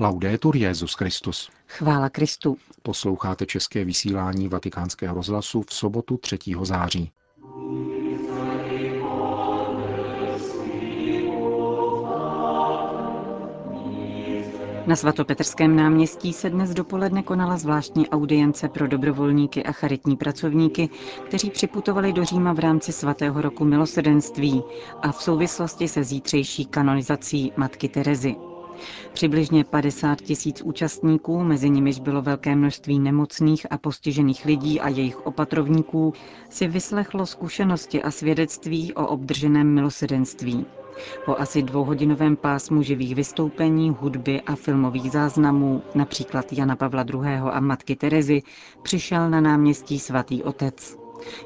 Laudetur Jezus Christus. Chvála Kristu. Posloucháte české vysílání Vatikánského rozhlasu v sobotu 3. září. Na svatopetrském náměstí se dnes dopoledne konala zvláštní audience pro dobrovolníky a charitní pracovníky, kteří připutovali do Říma v rámci svatého roku milosedenství a v souvislosti se zítřejší kanonizací Matky Terezy. Přibližně 50 tisíc účastníků, mezi nimiž bylo velké množství nemocných a postižených lidí a jejich opatrovníků, si vyslechlo zkušenosti a svědectví o obdrženém milosedenství. Po asi dvouhodinovém pásmu živých vystoupení, hudby a filmových záznamů, například Jana Pavla II. a matky Terezy, přišel na náměstí svatý otec.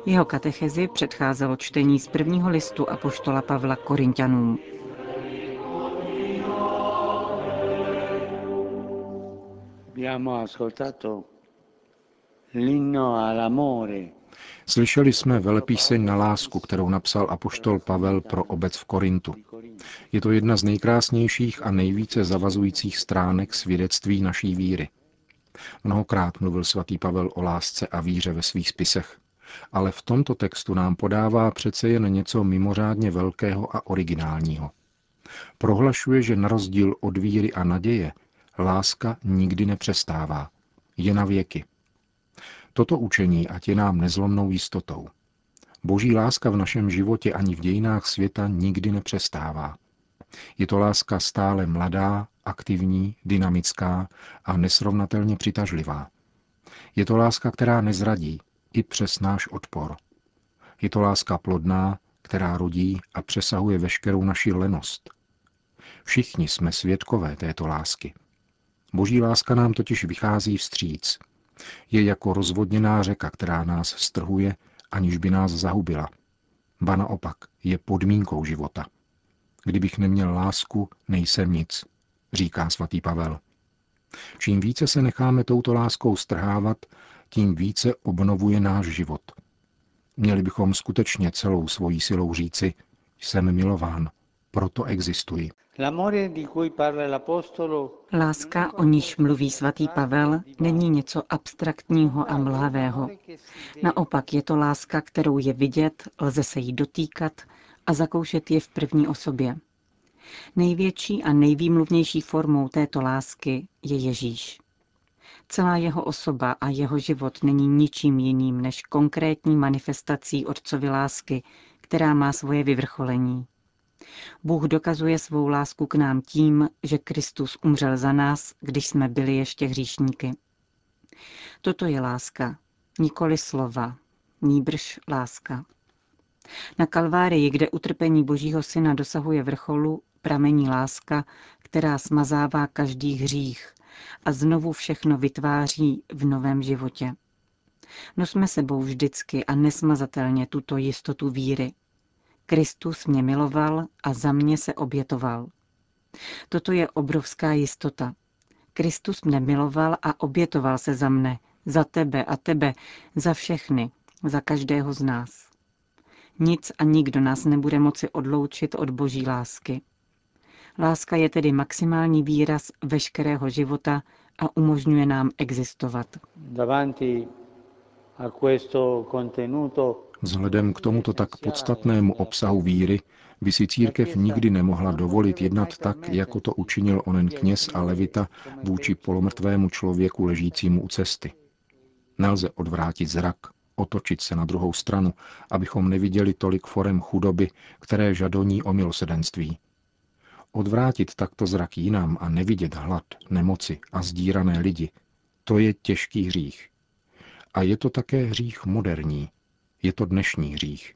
Jeho katechezi předcházelo čtení z prvního listu apoštola Pavla Korintianům. Slyšeli jsme velepíseň na lásku, kterou napsal apoštol Pavel pro obec v Korintu. Je to jedna z nejkrásnějších a nejvíce zavazujících stránek svědectví naší víry. Mnohokrát mluvil svatý Pavel o lásce a víře ve svých spisech, ale v tomto textu nám podává přece jen něco mimořádně velkého a originálního. Prohlašuje, že na rozdíl od víry a naděje Láska nikdy nepřestává. Je na věky. Toto učení ať je nám nezlomnou jistotou. Boží láska v našem životě ani v dějinách světa nikdy nepřestává. Je to láska stále mladá, aktivní, dynamická a nesrovnatelně přitažlivá. Je to láska, která nezradí, i přes náš odpor. Je to láska plodná, která rodí a přesahuje veškerou naši lenost. Všichni jsme svědkové této lásky. Boží láska nám totiž vychází vstříc. Je jako rozvodněná řeka, která nás strhuje, aniž by nás zahubila. Ba naopak, je podmínkou života. Kdybych neměl lásku, nejsem nic, říká svatý Pavel. Čím více se necháme touto láskou strhávat, tím více obnovuje náš život. Měli bychom skutečně celou svojí silou říci, jsem milován, proto existuji. Láska, o níž mluví svatý Pavel, není něco abstraktního a mlhavého. Naopak je to láska, kterou je vidět, lze se jí dotýkat a zakoušet je v první osobě. Největší a nejvýmluvnější formou této lásky je Ježíš. Celá jeho osoba a jeho život není ničím jiným než konkrétní manifestací Otcovy lásky, která má svoje vyvrcholení. Bůh dokazuje svou lásku k nám tím, že Kristus umřel za nás, když jsme byli ještě hříšníky. Toto je láska, nikoli slova, níbrž láska. Na Kalvárii, kde utrpení Božího Syna dosahuje vrcholu, pramení láska, která smazává každý hřích a znovu všechno vytváří v novém životě. Nosme sebou vždycky a nesmazatelně tuto jistotu víry, Kristus mě miloval a za mě se obětoval. Toto je obrovská jistota. Kristus mne miloval a obětoval se za mne, za tebe a tebe, za všechny, za každého z nás. Nic a nikdo nás nebude moci odloučit od boží lásky. Láska je tedy maximální výraz veškerého života a umožňuje nám existovat. Davanti a questo contenuto Vzhledem k tomuto tak podstatnému obsahu víry by si církev nikdy nemohla dovolit jednat tak, jako to učinil onen kněz a levita vůči polomrtvému člověku ležícímu u cesty. Nelze odvrátit zrak, otočit se na druhou stranu, abychom neviděli tolik forem chudoby, které žadoní o milosedenství. Odvrátit takto zrak jinam a nevidět hlad, nemoci a zdírané lidi, to je těžký hřích. A je to také hřích moderní, je to dnešní hřích.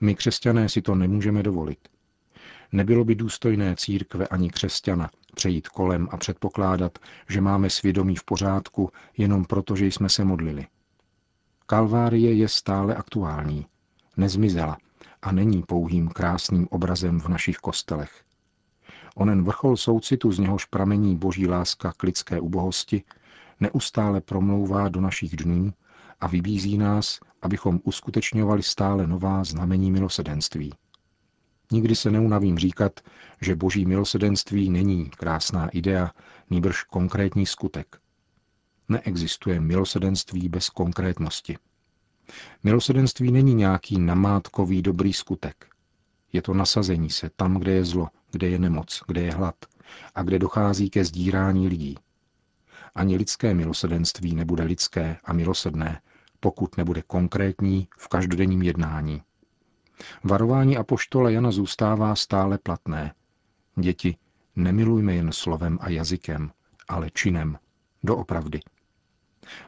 My křesťané si to nemůžeme dovolit. Nebylo by důstojné církve ani křesťana přejít kolem a předpokládat, že máme svědomí v pořádku jenom proto, že jsme se modlili. Kalvárie je stále aktuální, nezmizela a není pouhým krásným obrazem v našich kostelech. Onen vrchol soucitu, z něhož pramení boží láska k lidské ubohosti, neustále promlouvá do našich dnů a vybízí nás, abychom uskutečňovali stále nová znamení milosedenství. Nikdy se neunavím říkat, že boží milosedenství není krásná idea, nýbrž konkrétní skutek. Neexistuje milosedenství bez konkrétnosti. Milosedenství není nějaký namátkový dobrý skutek. Je to nasazení se tam, kde je zlo, kde je nemoc, kde je hlad a kde dochází ke sdírání lidí. Ani lidské milosedenství nebude lidské a milosedné, pokud nebude konkrétní v každodenním jednání. Varování apoštola Jana zůstává stále platné. Děti, nemilujme jen slovem a jazykem, ale činem, doopravdy.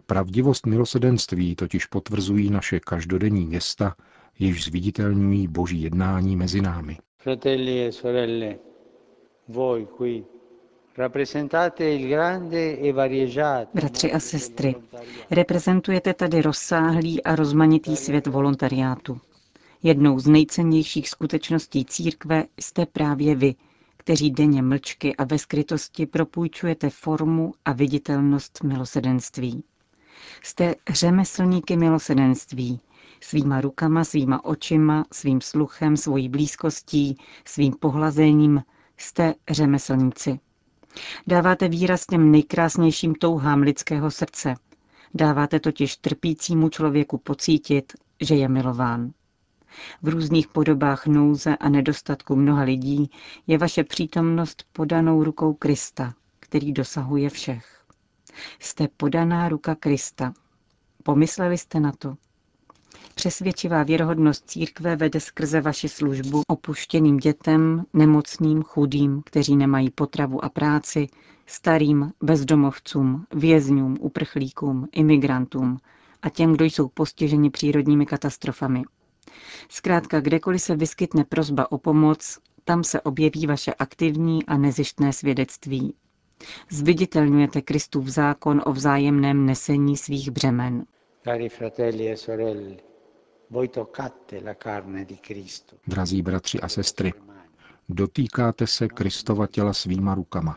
Pravdivost milosedenství totiž potvrzují naše každodenní gesta, jež zviditelňují boží jednání mezi námi. Fratelli e sorelle, voi qui Bratři a sestry, reprezentujete tady rozsáhlý a rozmanitý svět volontariátu. Jednou z nejcennějších skutečností církve jste právě vy, kteří denně mlčky a ve skrytosti propůjčujete formu a viditelnost milosedenství. Jste řemeslníky milosedenství, svýma rukama, svýma očima, svým sluchem, svojí blízkostí, svým pohlazením, jste řemeslníci. Dáváte výraz těm nejkrásnějším touhám lidského srdce. Dáváte totiž trpícímu člověku pocítit, že je milován. V různých podobách nouze a nedostatku mnoha lidí je vaše přítomnost podanou rukou Krista, který dosahuje všech. Jste podaná ruka Krista. Pomysleli jste na to? Přesvědčivá věrohodnost církve vede skrze vaši službu opuštěným dětem, nemocným, chudým, kteří nemají potravu a práci, starým, bezdomovcům, vězňům, uprchlíkům, imigrantům a těm, kdo jsou postiženi přírodními katastrofami. Zkrátka, kdekoliv se vyskytne prozba o pomoc, tam se objeví vaše aktivní a nezištné svědectví. Zviditelňujete Kristův zákon o vzájemném nesení svých břemen. Cari fratelli e sorelle, Drazí bratři a sestry, dotýkáte se Kristova těla svýma rukama.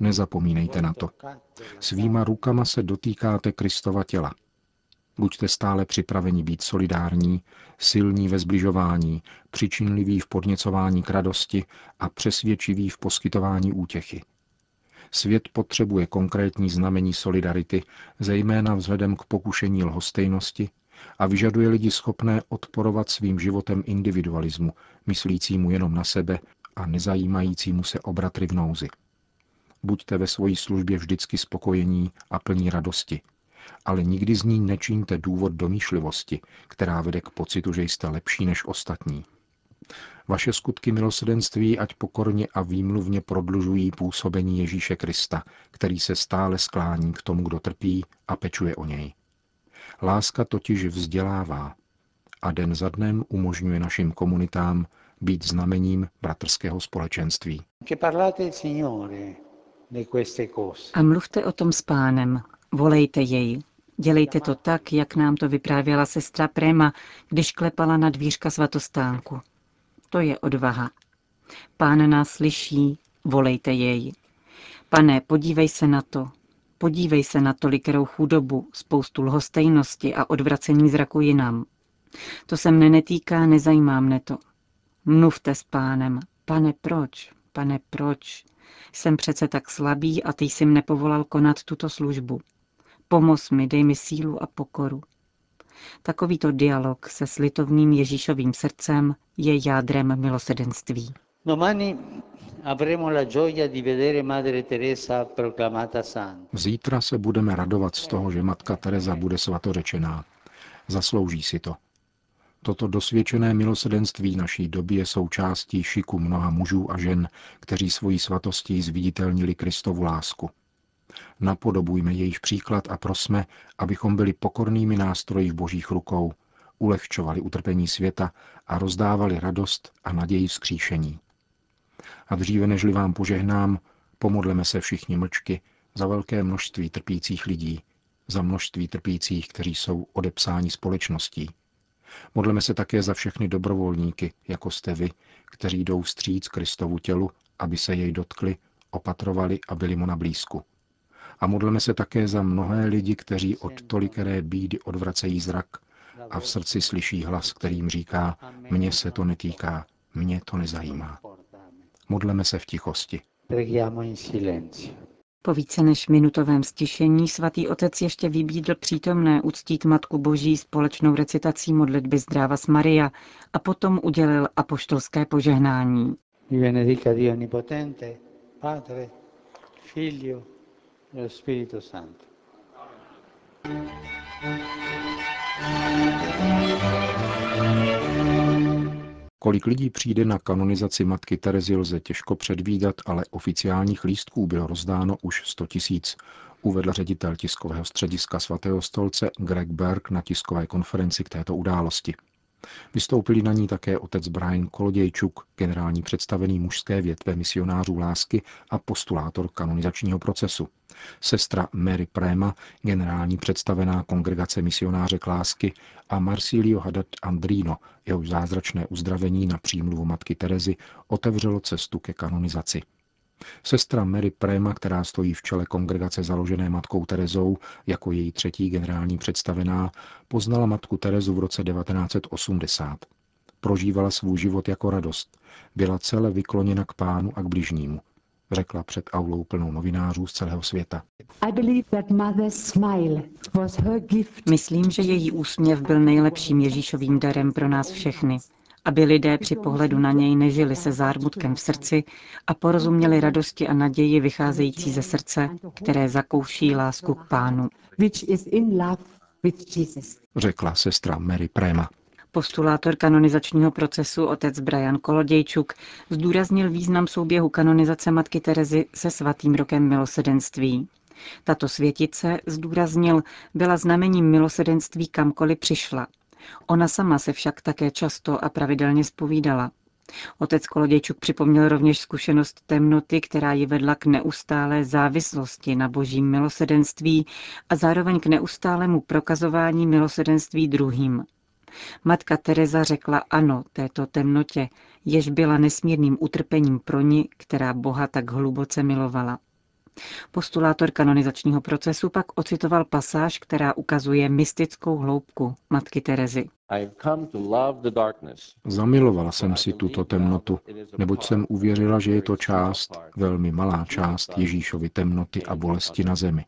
Nezapomínejte na to. Svýma rukama se dotýkáte Kristova těla. Buďte stále připraveni být solidární, silní ve zbližování, přičinliví v podněcování k radosti a přesvědčiví v poskytování útěchy. Svět potřebuje konkrétní znamení solidarity, zejména vzhledem k pokušení lhostejnosti a vyžaduje lidi schopné odporovat svým životem individualismu, myslícímu jenom na sebe a nezajímajícímu se o bratry v nouzi. Buďte ve své službě vždycky spokojení a plní radosti, ale nikdy z ní nečiňte důvod domýšlivosti, která vede k pocitu, že jste lepší než ostatní. Vaše skutky milosedenství ať pokorně a výmluvně prodlužují působení Ježíše Krista, který se stále sklání k tomu, kdo trpí a pečuje o něj. Láska totiž vzdělává a den za dnem umožňuje našim komunitám být znamením bratrského společenství. A mluvte o tom s pánem, volejte jej, dělejte to tak, jak nám to vyprávěla sestra Prema, když klepala na dvířka svatostánku. To je odvaha. Pán nás slyší, volejte jej. Pane, podívej se na to, Podívej se na tolikerou chudobu, spoustu lhostejnosti a odvracení zraku jinam. To se mne netýká, nezajímá mne to. Mluvte s pánem. Pane, proč? Pane, proč? Jsem přece tak slabý a ty jsi mne povolal konat tuto službu. Pomoz mi, dej mi sílu a pokoru. Takovýto dialog se slitovným Ježíšovým srdcem je jádrem milosedenství. Zítra se budeme radovat z toho, že matka Teresa bude svatořečená. Zaslouží si to. Toto dosvědčené milosedenství naší doby je součástí šiku mnoha mužů a žen, kteří svojí svatostí zviditelnili Kristovu lásku. Napodobujme jejich příklad a prosme, abychom byli pokornými nástroji v božích rukou, ulehčovali utrpení světa a rozdávali radost a naději vzkříšení. A dříve nežli vám požehnám, pomodleme se všichni mlčky za velké množství trpících lidí, za množství trpících, kteří jsou odepsáni společností. Modleme se také za všechny dobrovolníky, jako jste vy, kteří jdou stříc Kristovu tělu, aby se jej dotkli, opatrovali a byli mu na blízku. A modleme se také za mnohé lidi, kteří od tolikeré bídy odvracejí zrak a v srdci slyší hlas, kterým říká, mně se to netýká, Mě to nezajímá. Modleme se v tichosti. Po více než minutovém stišení svatý otec ještě vybídl přítomné uctít Matku Boží společnou recitací modlitby Zdravas Maria a potom udělil apoštolské požehnání. benedica Dio Padre, Figlio e Spirito Santo. Kolik lidí přijde na kanonizaci matky Terezy lze těžko předvídat, ale oficiálních lístků bylo rozdáno už 100 tisíc, uvedl ředitel tiskového střediska svatého stolce Greg Berg na tiskové konferenci k této události. Vystoupili na ní také otec Brian Kolodějčuk, generální představený mužské větve misionářů lásky a postulátor kanonizačního procesu. Sestra Mary Prema, generální představená kongregace misionáře lásky a Marsilio Haddad Andrino, jehož zázračné uzdravení na přímluvu matky Terezy otevřelo cestu ke kanonizaci. Sestra Mary Prema, která stojí v čele kongregace založené matkou Terezou jako její třetí generální představená, poznala matku Terezu v roce 1980. Prožívala svůj život jako radost. Byla celé vykloněna k pánu a k bližnímu. Řekla před aulou plnou novinářů z celého světa. Myslím, že její úsměv byl nejlepším Ježíšovým darem pro nás všechny aby lidé při pohledu na něj nežili se zármutkem v srdci a porozuměli radosti a naději vycházející ze srdce, které zakouší lásku k pánu. Řekla sestra Mary Prema. Postulátor kanonizačního procesu otec Brian Kolodějčuk zdůraznil význam souběhu kanonizace matky Terezy se svatým rokem milosedenství. Tato světice, zdůraznil, byla znamením milosedenství kamkoliv přišla – Ona sama se však také často a pravidelně spovídala. Otec Kolodějčuk připomněl rovněž zkušenost temnoty, která ji vedla k neustálé závislosti na božím milosedenství a zároveň k neustálému prokazování milosedenství druhým. Matka Teresa řekla ano této temnotě, jež byla nesmírným utrpením pro ní, která Boha tak hluboce milovala. Postulátor kanonizačního procesu pak ocitoval pasáž, která ukazuje mystickou hloubku matky Terezy. Zamilovala jsem si tuto temnotu, neboť jsem uvěřila, že je to část, velmi malá část Ježíšovy temnoty a bolesti na zemi.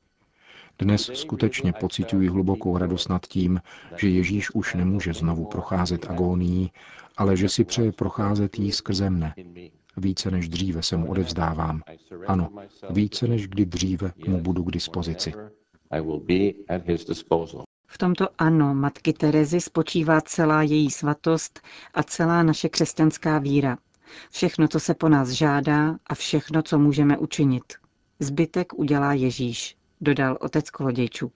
Dnes skutečně pocituji hlubokou radost nad tím, že Ježíš už nemůže znovu procházet agónií, ale že si přeje procházet jí skrze mne, více než dříve se mu odevzdávám. Ano, více než kdy dříve mu budu k dispozici. V tomto ano matky Terezy spočívá celá její svatost a celá naše křesťanská víra. Všechno, co se po nás žádá a všechno, co můžeme učinit. Zbytek udělá Ježíš, dodal otec Kolodějčuk.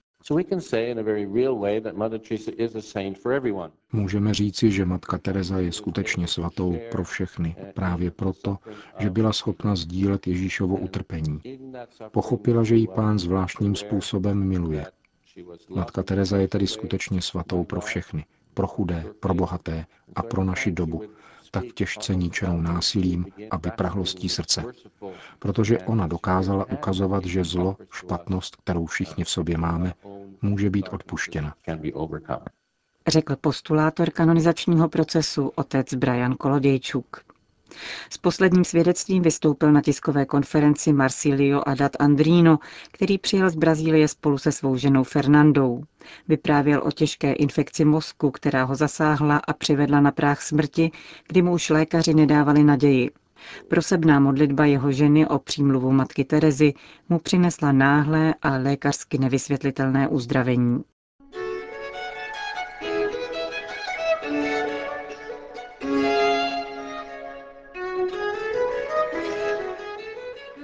Můžeme říci, že matka Teresa je skutečně svatou pro všechny, právě proto, že byla schopna sdílet Ježíšovo utrpení. Pochopila, že jí pán zvláštním způsobem miluje. Matka Teresa je tedy skutečně svatou pro všechny, pro chudé, pro bohaté a pro naši dobu, tak těžce ničenou násilím a vyprahlostí srdce. Protože ona dokázala ukazovat, že zlo, špatnost, kterou všichni v sobě máme, může být odpuštěna. Řekl postulátor kanonizačního procesu otec Brian Kolodějčuk. S posledním svědectvím vystoupil na tiskové konferenci Marsilio Adat Andrino, který přijel z Brazílie spolu se svou ženou Fernandou. Vyprávěl o těžké infekci mozku, která ho zasáhla a přivedla na práh smrti, kdy mu už lékaři nedávali naději. Prosebná modlitba jeho ženy o přímluvu matky Terezy mu přinesla náhlé a lékařsky nevysvětlitelné uzdravení.